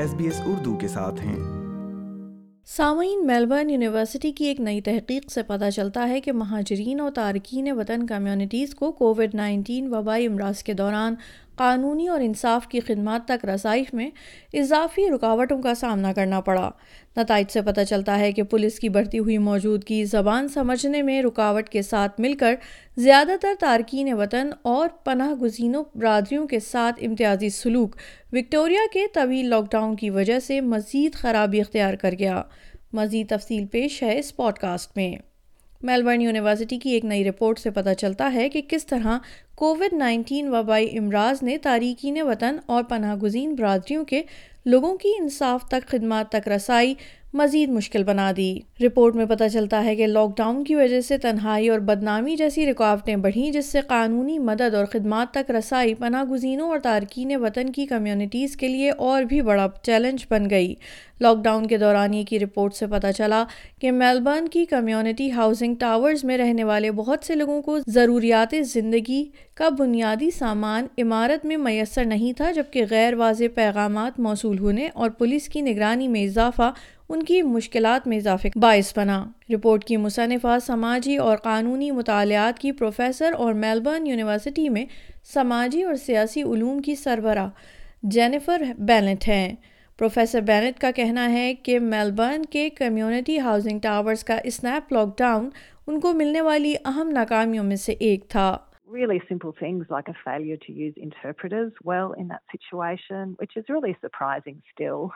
S B S Urdu کے ساتھ ہیں۔ سامعین، میلبرن یونیورسٹی کی ایک نئی تحقیق سے پتہ چلتا ہے کہ مہاجرین اور تارکین وطن کمیونٹیز کو کووڈ نائنٹین وبائی امراض کے دوران قانونی اور انصاف کی خدمات تک رسائی میں اضافی رکاوٹوں کا سامنا کرنا پڑا۔ نتائج سے پتہ چلتا ہے کہ پولیس کی بڑھتی ہوئی موجودگی زبان سمجھنے میں رکاوٹ کے ساتھ مل کر زیادہ تر تارکین وطن اور پناہ گزینوں، برادریوں کے ساتھ امتیازی سلوک وکٹوریا کے طویل لاک ڈاؤن کی وجہ سے مزید خرابی اختیار کر گیا۔ مزید تفصیل پیش ہے اس پوڈ کاسٹ میں۔ میلبرن یونیورسٹی کی ایک نئی رپورٹ سے پتہ چلتا ہے کہ کس طرح کووڈ نائنٹین وبائی امراض نے تارکین وطن اور پناہ گزین برادریوں کے لوگوں کی انصاف تک، خدمات تک رسائی مزید مشکل بنا دی۔ رپورٹ میں پتہ چلتا ہے کہ لاک ڈاؤن کی وجہ سے تنہائی اور بدنامی جیسی رکاوٹیں بڑھیں، جس سے قانونی مدد اور خدمات تک رسائی پناہ گزینوں اور تارکین وطن کی کمیونٹیز کے لیے اور بھی بڑا چیلنج بن گئی۔ لاک ڈاؤن کے دوران یہ کی رپورٹ سے پتہ چلا کہ میلبرن کی کمیونٹی ہاؤسنگ ٹاورز میں رہنے والے بہت سے لوگوں کو ضروریات زندگی کا بنیادی سامان عمارت میں میسر نہیں تھا، جبکہ غیر واضح پیغامات موصول ہونے اور پولیس کی نگرانی میں اضافہ ان کی مشکلات میں اضافے باعث بنا۔ رپورٹ کی مصنفہ سماجی اور قانونی مطالعات کی پروفیسر اور میلبرن یونیورسٹی میں سماجی اور سیاسی علوم کی سربراہ جینیفر بینٹ ہیں۔ پروفیسر بینٹ کا کہنا ہے کہ میلبرن کے کمیونٹی ہاؤسنگ ٹاورز کا اسنیپ لاک ڈاؤن ان کو ملنے والی اہم ناکامیوں میں سے ایک تھا۔ Really simple things like a failure to use interpreters well in that situation, which is really surprising still.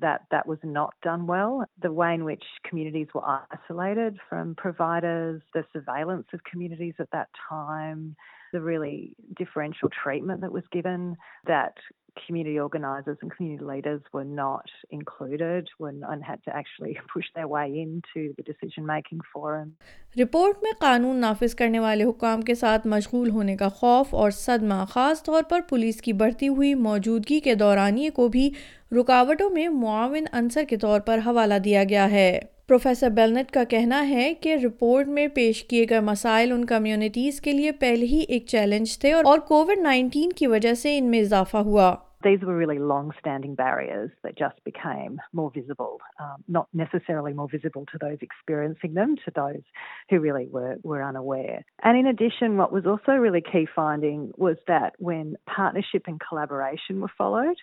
That that was not done well. The way in which communities were isolated from providers, the surveillance of communities at that time, the really differential treatment that was given, that community organisers and community leaders were not included and had to actually push their way into the decision making forum. Report میں قانون نافذ کرنے والے حکام کے ساتھ مشغول ہونے کا خوف اور صدمہ، خاص طور پر پولیس کی بڑھتی ہوئی موجودگی کے دورانیے کو بھی رکاوٹوں میں معاون عنصر کے طور پر حوالہ دیا گیا ہے پروفیسر بیلنٹ کا کہنا ہے کہ رپورٹ میں پیش کیے گئے مسائل ان کمیونٹیز کے لیے پہلے ہی ایک چیلنج تھے اور کووڈ نائنٹین کی وجہ سے ان میں اضافہ ہوا These were really long-standing barriers that just became more visible, um, not necessarily more visible to those experiencing them, to those who really were, were unaware. And in addition, what was also really key finding was that when partnership and collaboration were followed,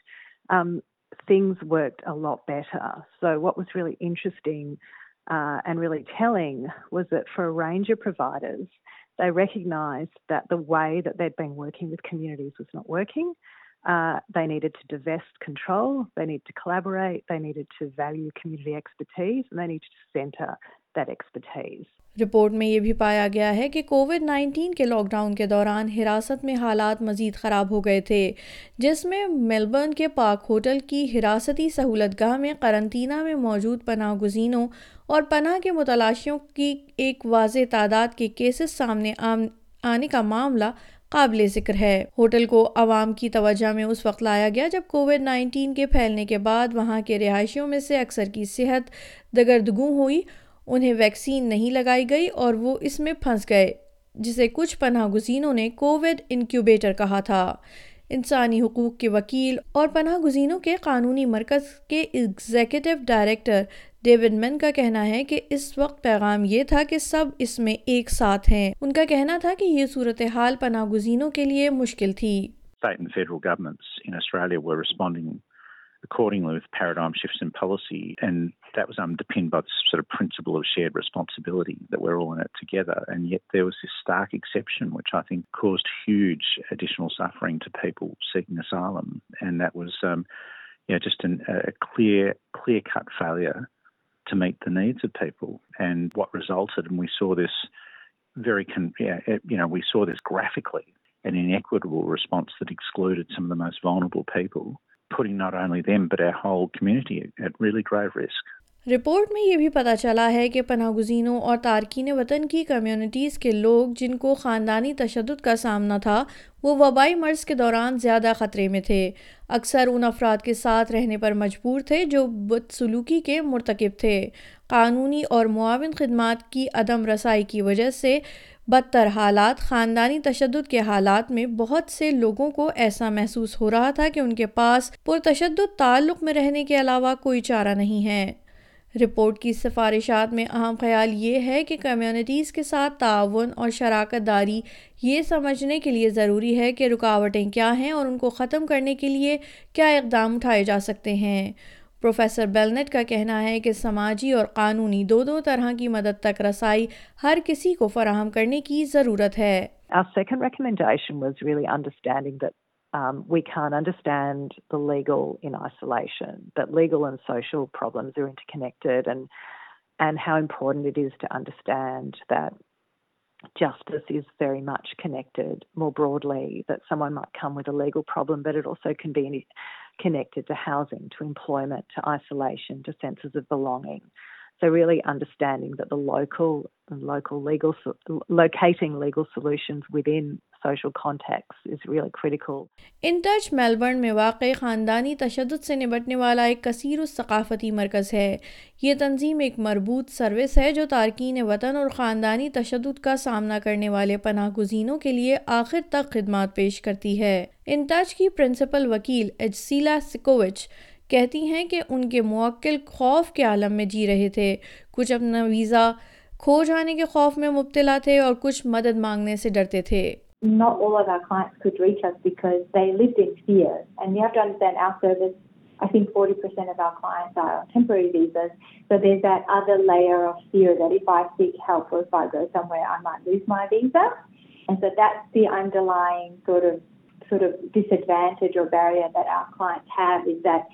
um, things worked a lot better. So, what was really interesting uh, and really telling was that for a range of providers, they recognised that the way that they'd been working with communities was not working. Uh, they needed to divest control, they needed to collaborate, they needed to value community expertise, and they needed to centre that expertise. Report میں یہ بھی پایا گیا ہے کہ Covid nineteen کے lockdown کے دوران حراست میں حالات مزید خراب ہو گئے تھے جس میں میلبرن کے پاک ہوٹل کی حراستی سہولت گاہ میں قرنطینہ میں موجود پناہ گزینوں اور پناہ کے متلاشیوں کی ایک واضح تعداد کے کیسز سامنے آنے کا معاملہ قابل ذکر ہے۔ ہوٹل کو عوام کی توجہ میں اس وقت لایا گیا جب کووڈ نائنٹین کے پھیلنے کے بعد وہاں کے رہائشیوں میں سے اکثر کی صحت دگردگوں ہوئی۔ انہیں ویکسین نہیں لگائی گئی اور وہ اس میں پھنس گئے، جسے کچھ پناہ گزینوں نے کووڈ انکیوبیٹر کہا تھا۔ انسانی حقوق کے وکیل اور پناہ گزینوں کے قانونی مرکز کے ایگزیکٹو ڈائریکٹر ڈیوڈ مین کا کہنا ہے کہ اس وقت پیغام یہ تھا کہ سب اس میں ایک ساتھ ہیں۔ ان کا کہنا تھا کہ یہ صورتحال پناہ گزینوں کے لیے مشکل تھی۔ To meet the needs of people. And what resulted, and we saw this very, con- yeah, you know, we saw this graphically, an inequitable response that excluded some of the most vulnerable people. putting not only them but our whole community at really grave risk. Report میں یہ بھی پتہ چلا ہے کہ پناہ گزینوں اور تارکین وطن کی کمیونٹیز کے لوگ جن کو خاندانی تشدد کا سامنا تھا، وہ وبائی مرض کے دوران زیادہ خطرے میں تھے۔ اکثر ان افراد کے ساتھ رہنے پر مجبور تھے جو بدسلوکی کے مرتکب تھے۔ قانونی اور معاون خدمات کی عدم رسائی کی وجہ سے بدتر حالات، خاندانی تشدد کے حالات میں بہت سے لوگوں کو ایسا محسوس ہو رہا تھا کہ ان کے پاس پرتشدد تعلق میں رہنے کے علاوہ کوئی چارہ نہیں ہے۔ رپورٹ کی سفارشات میں اہم خیال یہ ہے کہ کمیونٹیز کے ساتھ تعاون اور شراکت داری یہ سمجھنے کے لیے ضروری ہے کہ رکاوٹیں کیا ہیں اور ان کو ختم کرنے کے لیے کیا اقدام اٹھائے جا سکتے ہیں۔ پروفیسر بیلنٹ کا کہنا ہے کہ سماجی اور قانونی دو دو طرح کی مدد تک رسائی ہر کسی کو فراہم کرنے کی ضرورت ہے۔ Our second recommendation was really understanding that um, we can't understand the legal in isolation, that legal and social problems are interconnected, and and how important it is to understand that justice is very much connected more broadly, that someone might come with a legal problem, but it also can be connected to housing, to employment, to isolation, to senses of belonging. So really understanding that the local local legal locating legal solutions within social contexts is really critical. In touch Melbourne میں واقع خاندانی تشدد سے نمٹنے والا ایک کثیر الثقافتی مرکز ہے یہ تنظیم ایک مربوط سروس ہے جو تارکین وطن اور خاندانی تشدد کا سامنا کرنے والے پناہ گزینوں کے لیے آخر تک خدمات پیش کرتی ہے ان ٹچ کی پرنسپل وکیل اجسیلا سکوچ کہتی ہیں کہ ان کے موکل خوف کے عالم میں جی رہے تھے کچھ اپنا ویزا کھو جانے کے خوف میں مبتلا تھے اور کچھ مدد مانگنے سے ڈرتے تھے Not all of our clients could reach us because they lived in fear. And you have to understand our service, I think 40% of our clients are on temporary visas. So there's that other layer of fear that if I seek help or if I go somewhere, I might lose my visa. And so that's the underlying sort of sort of disadvantage or barrier that our clients have is that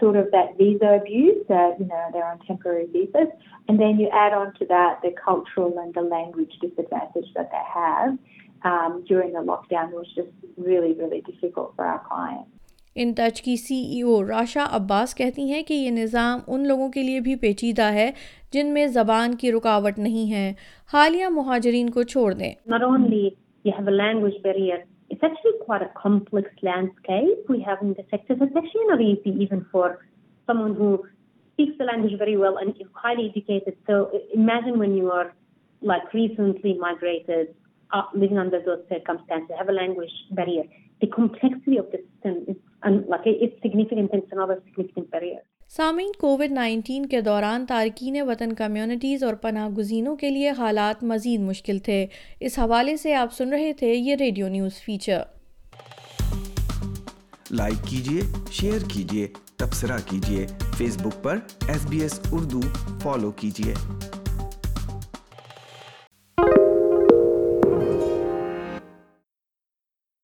sort of that visa abuse, that, you know, they're on temporary visas. And then you add on to that the cultural and the language disadvantage that they have um, during the lockdown was just really, really difficult for our clients. In touch کی C ای او راشا عباس کہتی ہیں کہ یہ نظام ان لوگوں کے لیے بھی پیچیدہ ہے جن میں زبان کی رکاوٹ نہیں ہے حالیہ مہاجرین کو چھوڑ دیں Not only you have a language barrier it's actually quite a complex landscape we have in the sector. So it's actually not easy even for someone who speaks the language very well and is highly educated. So imagine when you are like recently migrated, uh, living under those circumstances, have a language barrier. The complexity of the system is un- like it's significant and it's another significant barrier. سامعین، COVID nineteen کے دوران تارکین وطن communities اور پناہ گزینوں کے لیے حالات مزید مشکل تھے۔ اس حوالے سے آپ سن رہے تھے یہ ریڈیو نیوز فیچر۔ لائک کیجیے شیئر کیجیے تبصرہ کیجیے فیس بک پر S B S Urdu follow کیجیے